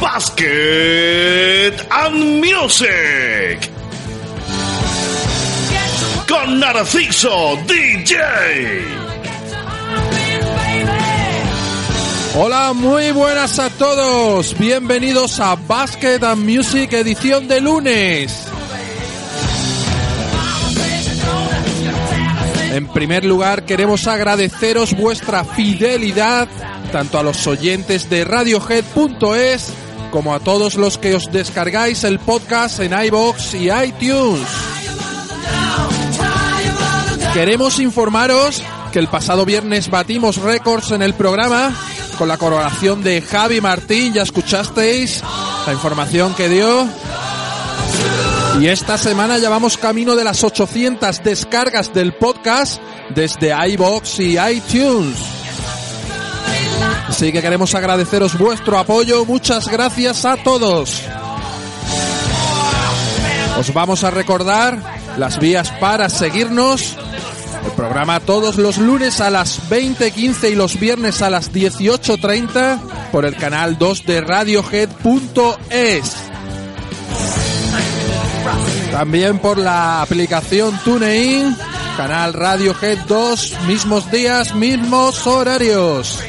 Basket and Music. Con Narciso DJ. Hola, muy buenas a todos. Bienvenidos a Basket Music edición de lunes. En primer lugar, queremos agradeceros vuestra fidelidad tanto a los oyentes de Radiohead.es como a todos los que os descargáis el podcast en iBox y iTunes. Queremos informaros que el pasado viernes batimos récords en el programa con la coronación de Javi Martín, ya escuchasteis la información que dio. Y esta semana ya vamos camino de las 800 descargas del podcast desde iBox y iTunes. Así que queremos agradeceros vuestro apoyo. Muchas gracias a todos. Os vamos a recordar las vías para seguirnos. El programa todos los lunes a las 20.15 y los viernes a las 18.30 por el canal 2 de Radiohead.es. También por la aplicación TuneIn, canal Radiohead 2, mismos días, mismos horarios.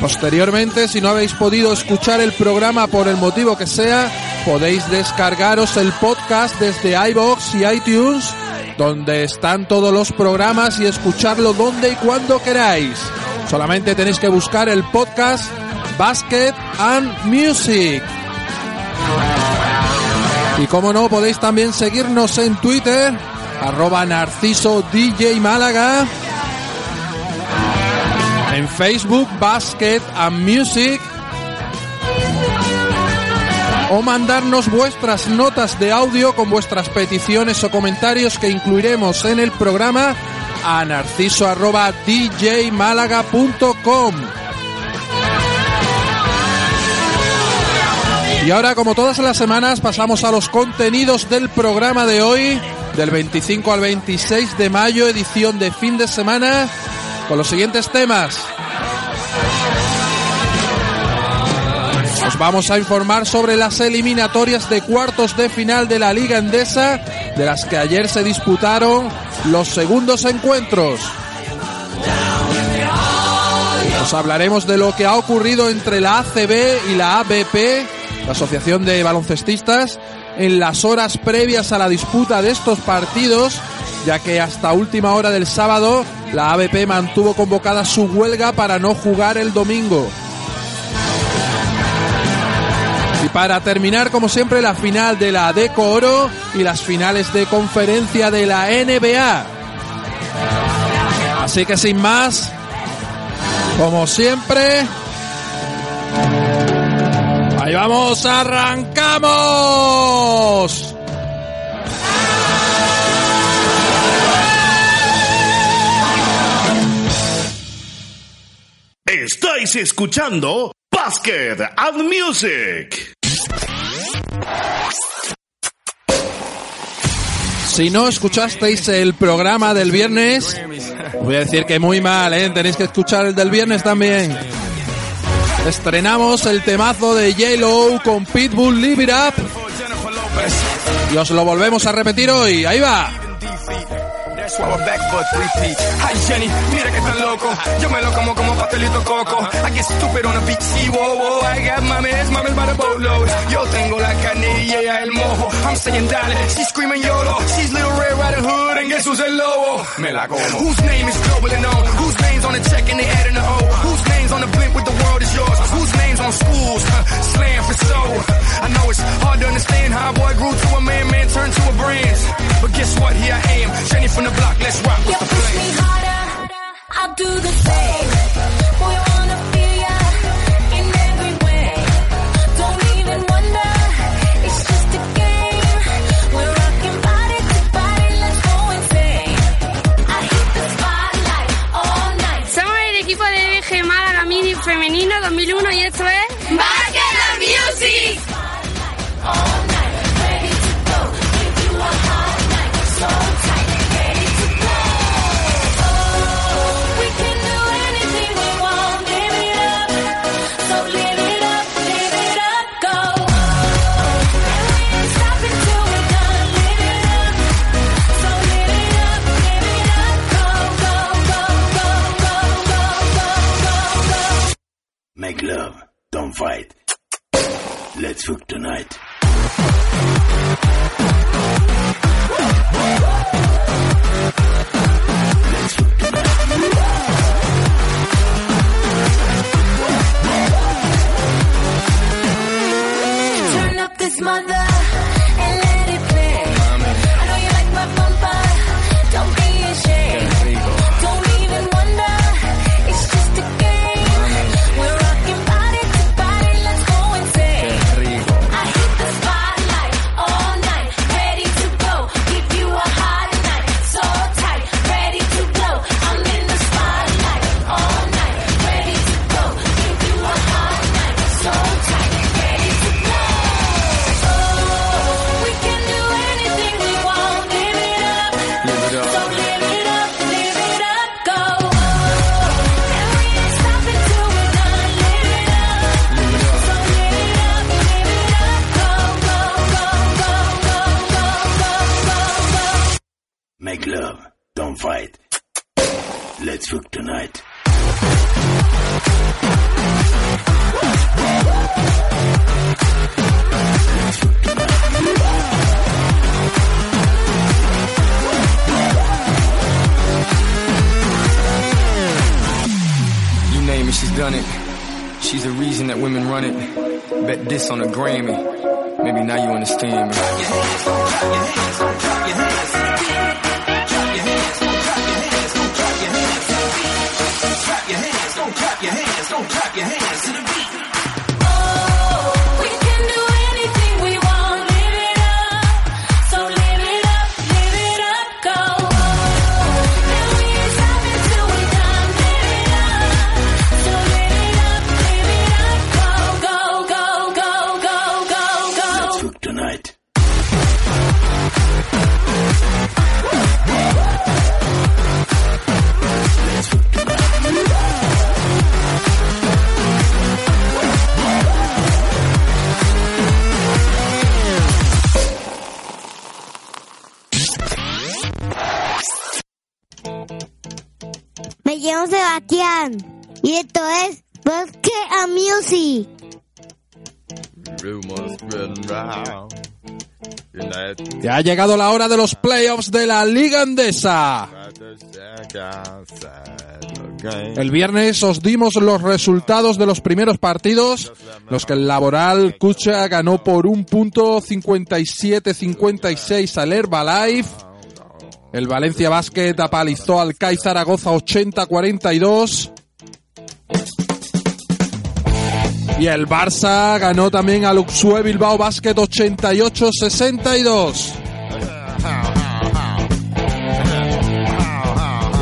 Posteriormente, si no habéis podido escuchar el programa por el motivo que sea, podéis descargaros el podcast desde iBox y iTunes, donde están todos los programas y escucharlo donde y cuando queráis. Solamente tenéis que buscar el podcast Basket and Music. Y como no, podéis también seguirnos en Twitter, arroba Narciso DJ Málaga en Facebook Basket and Music o mandarnos vuestras notas de audio con vuestras peticiones o comentarios que incluiremos en el programa a narciso@djmálaga.com. Y ahora, como todas las semanas, pasamos a los contenidos del programa de hoy, del 25 al 26 de mayo, edición de fin de semana con los siguientes temas. Os vamos a informar sobre las eliminatorias de cuartos de final de la Liga Endesa, de las que ayer se disputaron los segundos encuentros. Os hablaremos de lo que ha ocurrido entre la ACB y la ABP, la Asociación de Baloncestistas, en las horas previas a la disputa de estos partidos, ya que hasta última hora del sábado la ABP mantuvo convocada su huelga para no jugar el domingo. Para terminar, como siempre, la final de la Deco Oro y las finales de conferencia de la NBA. Así que sin más, como siempre, ahí vamos, arrancamos. Estáis escuchando Basket and Music. Si no escuchasteis el programa del viernes, voy a decir que muy mal, ¿eh? Tenéis que escuchar el del viernes también. Estrenamos el temazo de J-Lo con Pitbull Live It Up. Y os lo volvemos a repetir hoy. Ahí va. That's back for three-peat. Hi Jenny, mira que tan loco. Yo me lo como como pastelito coco. I get stupid on the beach, sí, whoa, whoa. I got mames, mames by the boatload. Yo tengo la y el mojo. I'm saying dale, she's screaming YOLO. She's little Red Riding Hood and guess who's el lobo? Me la como. Whose name is globally known? Whose name's on the check and they adding the O? Whose name's on the blimp with the world is yours? Whose name's on schools? Huh, slam for so. I know it's hard to understand how a boy grew to a man, man turned to a brand. But guess what? Here I am, Jenny from the block. Let's rock. Push me harder, I'll do the same. Boy, I wanna feel ya in every way. Don't even wonder, it's just a game. We're rocking body to body, let's go insane. I hit the spotlight all night. Somos el equipo de BG Málaga Mini Femenino 2001 y esto es... this on a Grammy. Maybe now you understand me. Y esto es Bosque a Music. Ya ha llegado la hora de los playoffs de la Liga Andesa. El viernes os dimos los resultados de los primeros partidos, los que el Laboral Cucha ganó por un punto 57-56 al Herbalife. El Valencia Basket apalizó al CAI Zaragoza 80-42. Y el Barça ganó también al Uxue Bilbao Basket 88-62.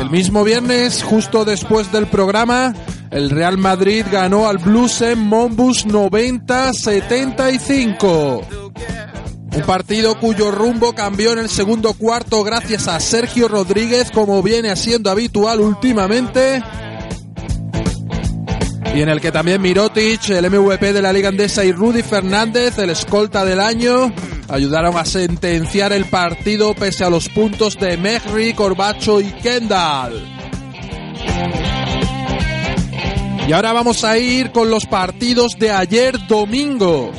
El mismo viernes, justo después del programa, el Real Madrid ganó al Blues en Monbus 90-75. Un partido cuyo rumbo cambió en el segundo cuarto gracias a Sergio Rodríguez, como viene siendo habitual últimamente. Y en el que también Mirotic, el MVP de la Liga Andesa y Rudy Fernández, el escolta del año, ayudaron a sentenciar el partido pese a los puntos de Mehri, Corbacho y Kendall. Y ahora vamos a ir con los partidos de ayer domingo.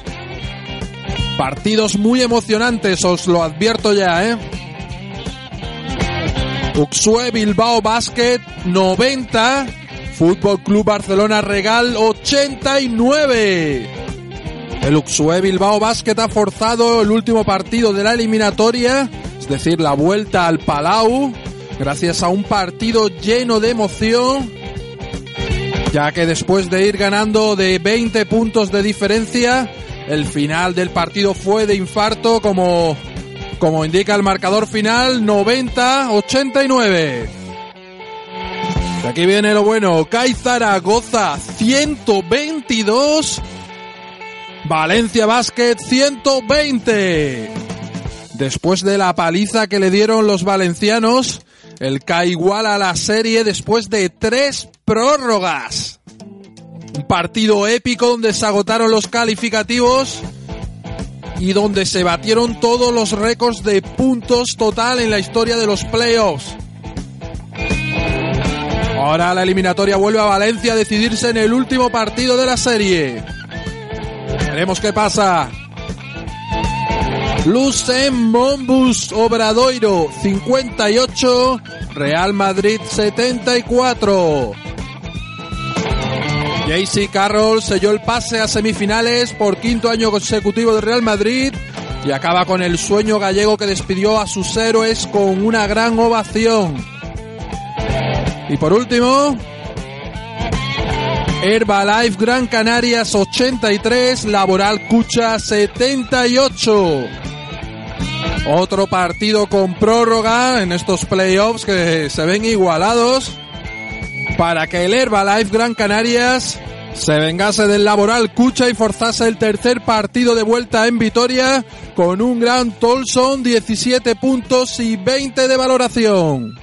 Partidos muy emocionantes, os lo advierto ya, ¿eh? Uxue Bilbao Basket 90, Fútbol Club Barcelona Regal 89. El Uxue Bilbao Basket ha forzado el último partido de la eliminatoria, es decir, la vuelta al Palau, gracias a un partido lleno de emoción, ya que después de ir ganando de 20 puntos de diferencia, el final del partido fue de infarto como, como indica el marcador final 90-89. Aquí viene lo bueno, CAI Zaragoza 122, Valencia Basket 120. Después de la paliza que le dieron los valencianos, el CAI iguala la serie después de tres prórrogas. Un partido épico donde se agotaron los calificativos y donde se batieron todos los récords de puntos total en la historia de los playoffs. Ahora la eliminatoria vuelve a Valencia a decidirse en el último partido de la serie. Veremos qué pasa. Lucen Mombus Obradoiro 58, Real Madrid 74. JC Carroll selló el pase a semifinales por quinto año consecutivo de Real Madrid y acaba con el sueño gallego que despidió a sus héroes con una gran ovación. Y por último, Herbalife Gran Canarias 83, Laboral Cucha 78. Otro partido con prórroga en estos playoffs que se ven igualados para que el Herbalife Gran Canarias se vengase del laboral Cucha y forzase el tercer partido de vuelta en Vitoria con un gran Tolson, 17 puntos y 20 de valoración.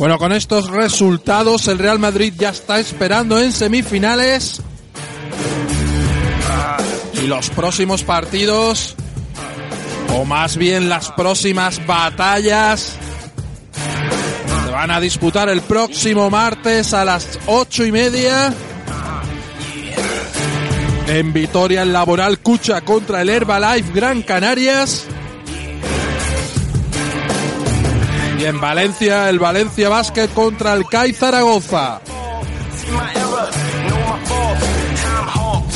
Bueno, con estos resultados el Real Madrid ya está esperando en semifinales y los próximos partidos, o más bien las próximas batallas, se van a disputar el próximo martes a las ocho y media. En Vitoria, el Laboral Cucha contra el Herbalife Gran Canarias. Y en Valencia, el Valencia Basket contra el CAI Zaragoza.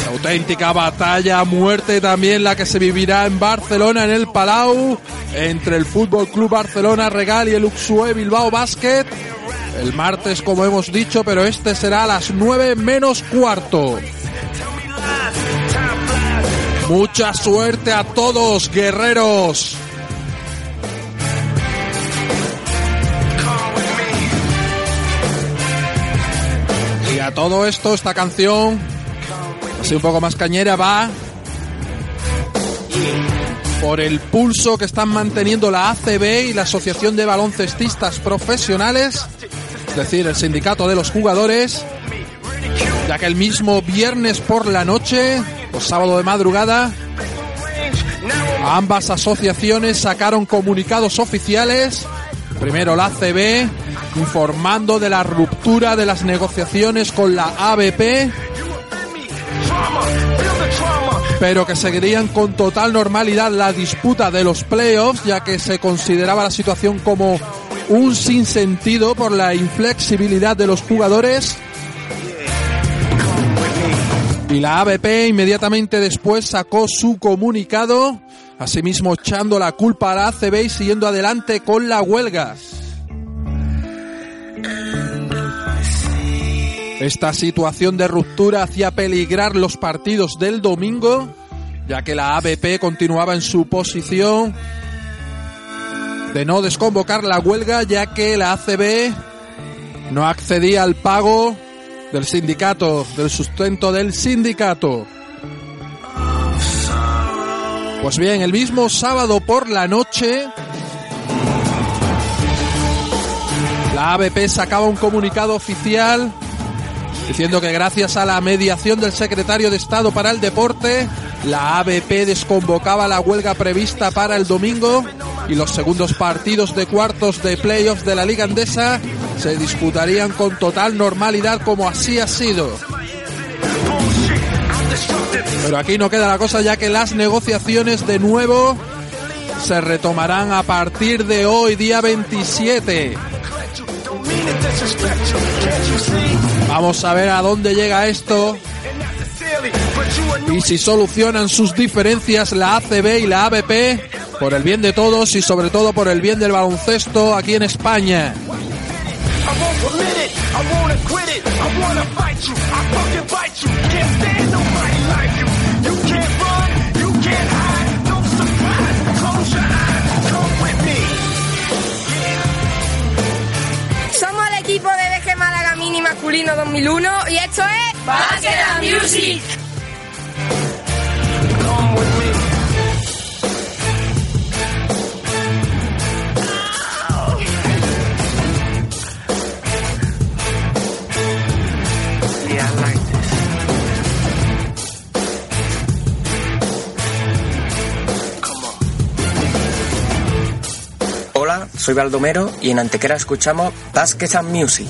Auténtica batalla muerte también la que se vivirá en Barcelona, en el Palau, entre el Fútbol Club Barcelona Regal y el Uxue Bilbao Basket. El martes, como hemos dicho, pero este será a las 9 menos cuarto. Mucha suerte a todos, guerreros. A todo esto, esta canción, así un poco más cañera, va por el pulso que están manteniendo la ACB y la Asociación de Baloncestistas Profesionales, es decir, el sindicato de los jugadores, ya que el mismo viernes por la noche, o sábado de madrugada, ambas asociaciones sacaron comunicados oficiales, primero la ACB, informando de la ruptura de las negociaciones con la ABP, pero que seguirían con total normalidad la disputa de los playoffs, ya que se consideraba la situación como un sinsentido por la inflexibilidad de los jugadores. Y la ABP inmediatamente después sacó su comunicado, asimismo echando la culpa a la ACB y siguiendo adelante con la huelga. Esta situación de ruptura hacía peligrar los partidos del domingo, ya que la ABP continuaba en su posición de no desconvocar la huelga, ya que la ACB no accedía al pago del sindicato, del sustento del sindicato. Pues bien, el mismo sábado por la noche, La ABP sacaba un comunicado oficial diciendo que gracias a la mediación del secretario de Estado para el Deporte, la ABP desconvocaba la huelga prevista para el domingo y los segundos partidos de cuartos de playoffs de la Liga Andesa se disputarían con total normalidad como así ha sido. Pero aquí no queda la cosa ya que las negociaciones de nuevo se retomarán a partir de hoy, día 27. Vamos a ver a dónde llega esto. Y si solucionan sus diferencias la ACB y la ABP por el bien de todos y sobre todo por el bien del baloncesto aquí en España. Masculino 2001 y esto es Basket and Music. Hola, soy Baldomero y en Antequera escuchamos Baskets and Music.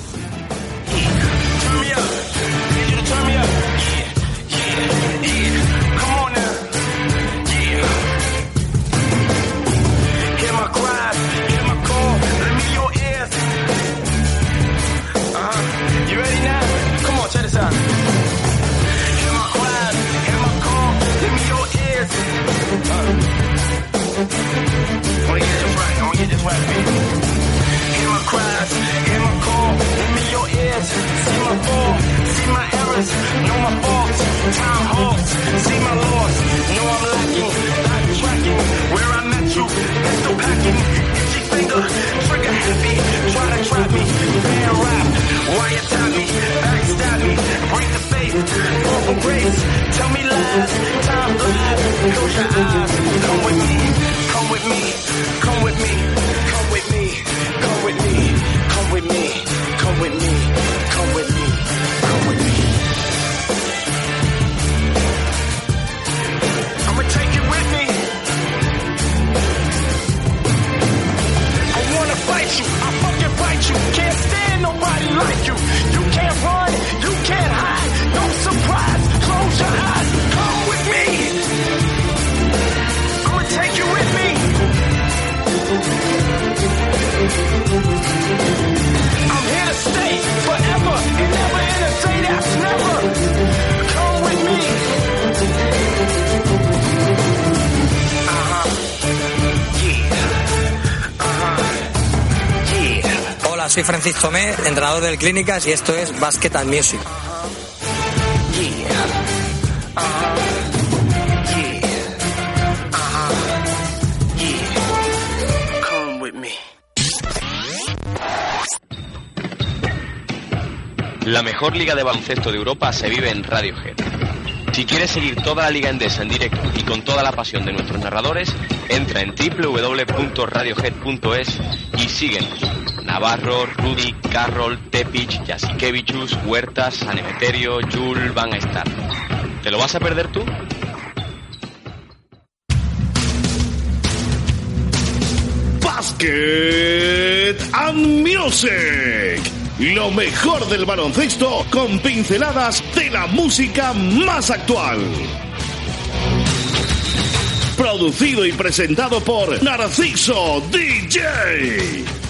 Soy Francisco Tomé, entrenador del Clínicas y esto es Basket and Music. La mejor liga de baloncesto de Europa se vive en Radiohead. Si quieres seguir toda la liga endesa en directo y con toda la pasión de nuestros narradores, entra en www.radiohead.es y síguenos. Navarro, Rudy, Carroll, Tepic, Jasikevichus, Huertas, San Emeterio, Jul van a estar. ¿Te lo vas a perder tú? Basket and Music. Lo mejor del baloncesto con pinceladas de la música más actual. Producido y presentado por Narciso DJ.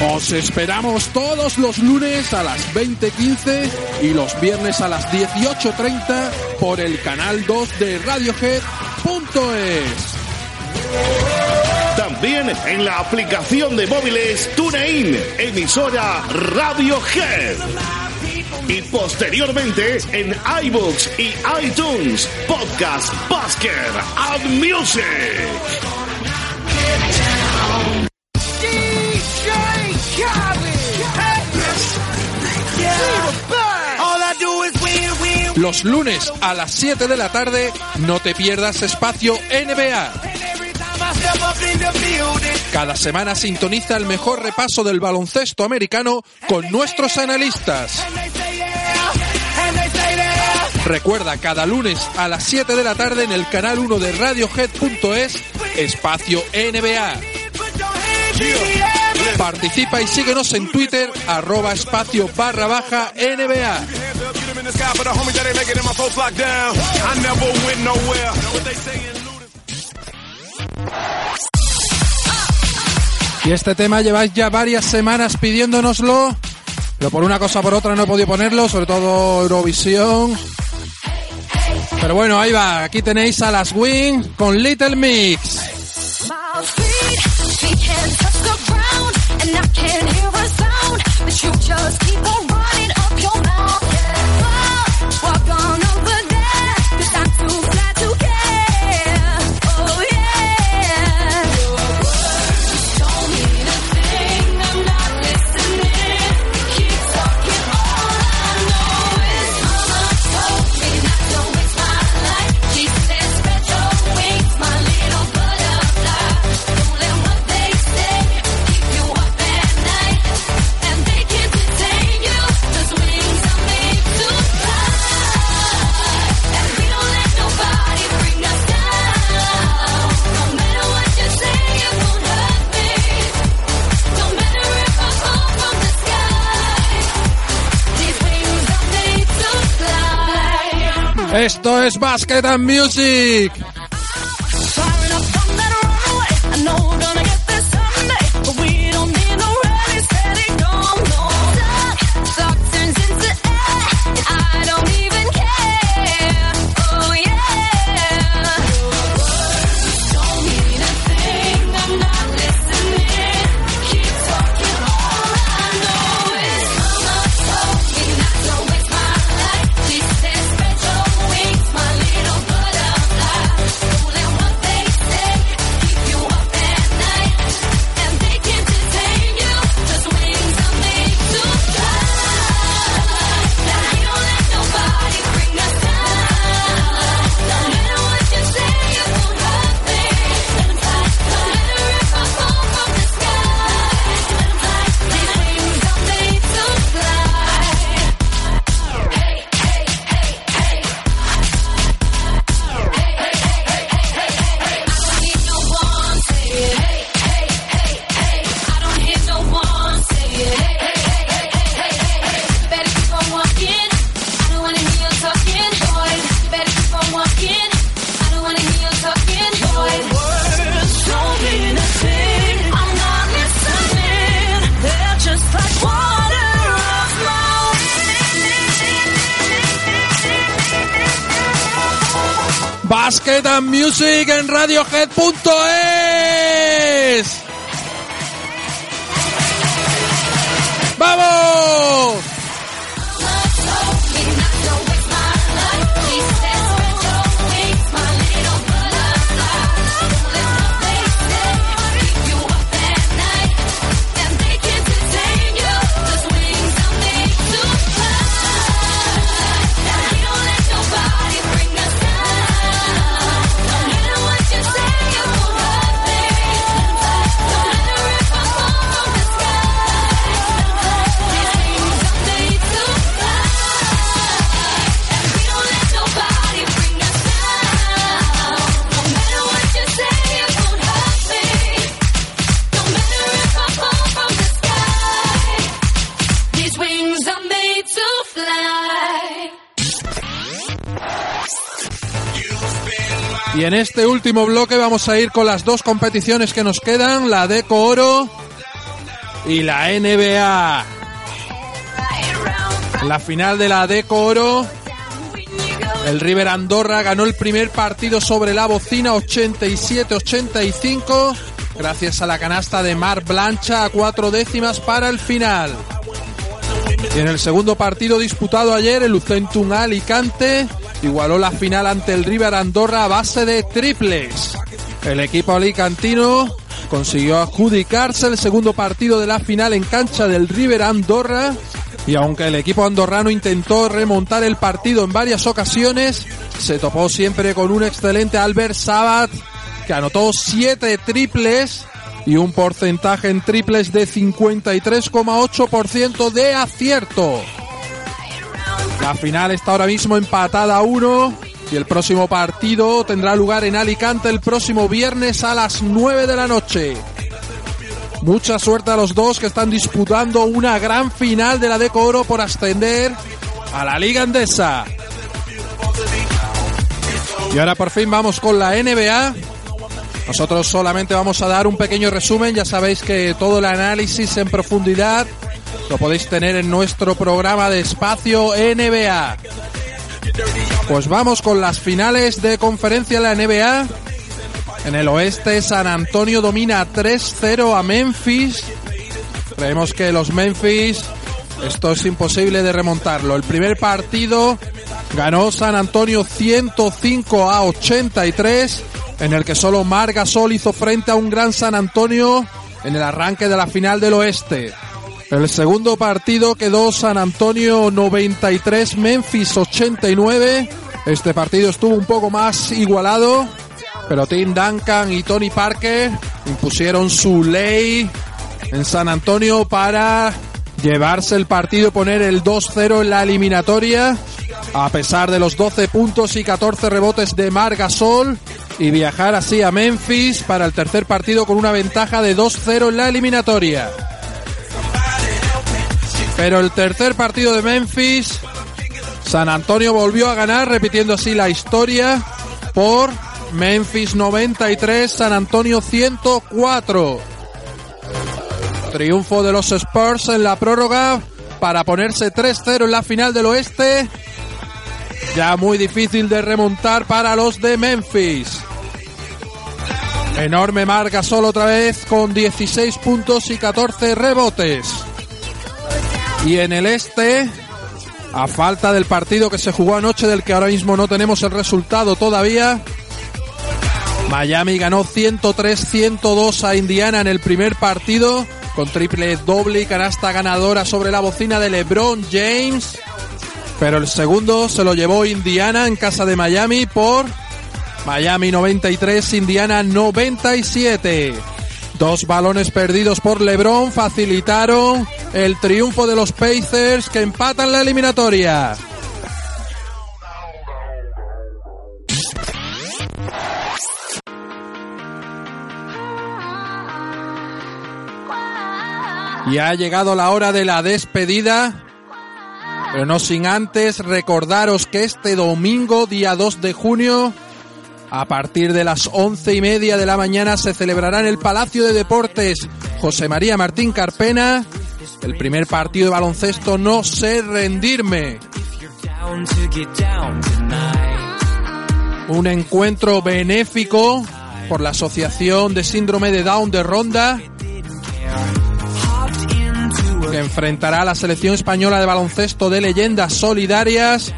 Os esperamos todos los lunes a las 20.15 y los viernes a las 18.30 por el canal 2 de Radiohead.es. También en la aplicación de móviles TuneIn, emisora Radiohead. Y posteriormente en iBooks y iTunes, podcast Basket and Music. Los lunes a las 7 de la tarde no te pierdas espacio NBA. Cada semana sintoniza el mejor repaso del baloncesto americano con nuestros analistas. Recuerda, cada lunes a las 7 de la tarde en el canal 1 de Radiohead.es, espacio NBA. Participa y síguenos en Twitter, arroba espacio barra baja NBA. Y este tema lleváis ya varias semanas pidiéndonoslo, pero por una cosa o por otra no he podido ponerlo, sobre todo Eurovisión. Pero bueno, ahí va, aquí tenéis a las Wing con Little Mix. Esto es Basket and Music. Radiohead.es. este último bloque vamos a ir con las dos competiciones que nos quedan, la Deco Oro y la NBA. La final de la Deco Oro, el River Andorra ganó el primer partido sobre la bocina 87-85 gracias a la canasta de Mar Blancha a cuatro décimas para el final. Y en el segundo partido disputado ayer, el Lucentum Alicante igualó la final ante el River Andorra a base de triples. El equipo alicantino consiguió adjudicarse el segundo partido de la final en cancha del River Andorra y aunque el equipo andorrano intentó remontar el partido en varias ocasiones, se topó siempre con un excelente Albert Sabat que anotó 7 triples y un porcentaje en triples de 53,8% de acierto. La final está ahora mismo empatada a 1 y el próximo partido tendrá lugar en Alicante el próximo viernes a las 9 de la noche. Mucha suerte a los dos que están disputando una gran final de la Deco Oro por ascender a la Liga Andesa. Y ahora por fin vamos con la NBA. Nosotros solamente vamos a dar un pequeño resumen. Ya sabéis que todo el análisis en profundidad lo podéis tener en nuestro programa de espacio NBA. Pues vamos con las finales de conferencia de la NBA. En el oeste, San Antonio domina 3-0 a Memphis. Creemos que los Memphis, esto es imposible de remontarlo. El primer partido ganó San Antonio 105 a 83, en el que solo Mar Gasol hizo frente a un gran San Antonio en el arranque de la final del oeste. El segundo partido quedó San Antonio 93, Memphis 89. Este partido estuvo un poco más igualado, pero Tim Duncan y Tony Parker impusieron su ley en San Antonio para llevarse el partido y poner el 2-0 en la eliminatoria, a pesar de los 12 puntos y 14 rebotes de Mar Gasol, y viajar así a Memphis para el tercer partido con una ventaja de 2-0 en la eliminatoria. Pero el tercer partido de Memphis, San Antonio volvió a ganar, repitiendo así la historia por Memphis 93, San Antonio 104. Triunfo de los Spurs en la prórroga para ponerse 3-0 en la final del oeste. Ya muy difícil de remontar para los de Memphis. Enorme marca solo otra vez con 16 puntos y 14 rebotes. Y en el este, a falta del partido que se jugó anoche, del que ahora mismo no tenemos el resultado todavía, Miami ganó 103-102 a Indiana en el primer partido, con triple doble y canasta ganadora sobre la bocina de LeBron James. Pero el segundo se lo llevó Indiana en casa de Miami por Miami 93, Indiana 97. Dos balones perdidos por LeBron facilitaron el triunfo de los Pacers que empatan la eliminatoria. Y ha llegado la hora de la despedida, pero no sin antes recordaros que este domingo, día 2 de junio, a partir de las once y media de la mañana se celebrará en el Palacio de Deportes José María Martín Carpena el primer partido de baloncesto No sé rendirme. Un encuentro benéfico por la Asociación de Síndrome de Down de Ronda que enfrentará a la selección española de baloncesto de leyendas solidarias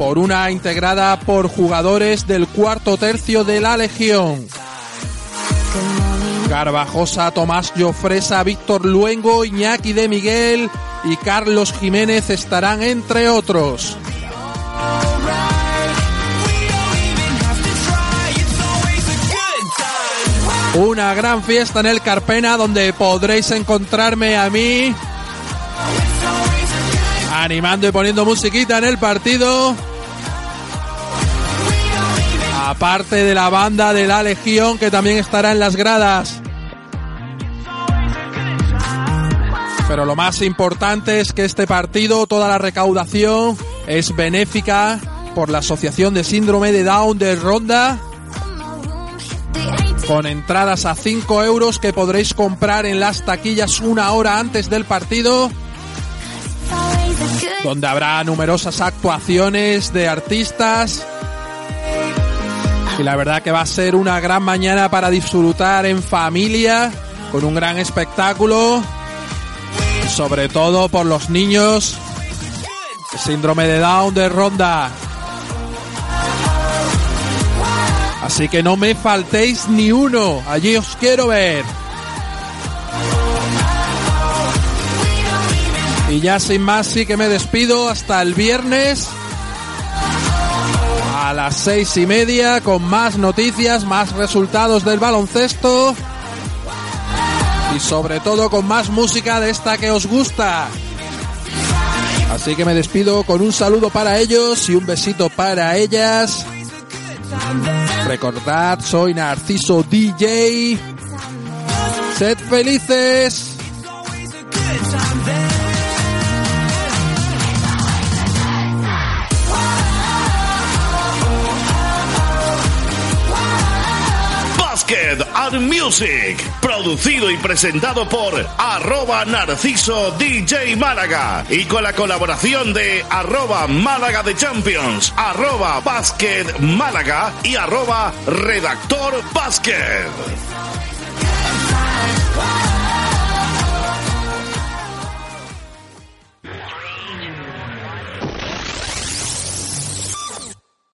por una integrada por jugadores del cuarto tercio de la Legión. Garbajosa, Tomás Llofresa, Víctor Luengo, Iñaki de Miguel y Carlos Jiménez estarán entre otros. Una gran fiesta en el Carpena donde podréis encontrarme a mí animando y poniendo musiquita en el partido. Aparte de la banda de la Legión que también estará en las gradas. Pero lo más importante es que este partido, toda la recaudación es benéfica por la Asociación de Síndrome de Down de Ronda. Con entradas a 5 euros que podréis comprar en las taquillas una hora antes del partido donde habrá numerosas actuaciones de artistas. Y la verdad que va a ser una gran mañana para disfrutar en familia, con un gran espectáculo, sobre todo por los niños. Síndrome de Down de Ronda. Así que no me faltéis ni uno, allí os quiero ver. Y ya sin más sí que me despido hasta el viernes a las seis y media con más noticias, más resultados del baloncesto y sobre todo con más música de esta que os gusta. Así que me despido con un saludo para ellos y un besito para ellas. Recordad, soy Narciso DJ. Sed felices. Music, producido y presentado por arroba Narciso DJ Málaga y con la colaboración de arroba Málaga de Champions, arroba Basket Málaga y arroba Redactor Basket.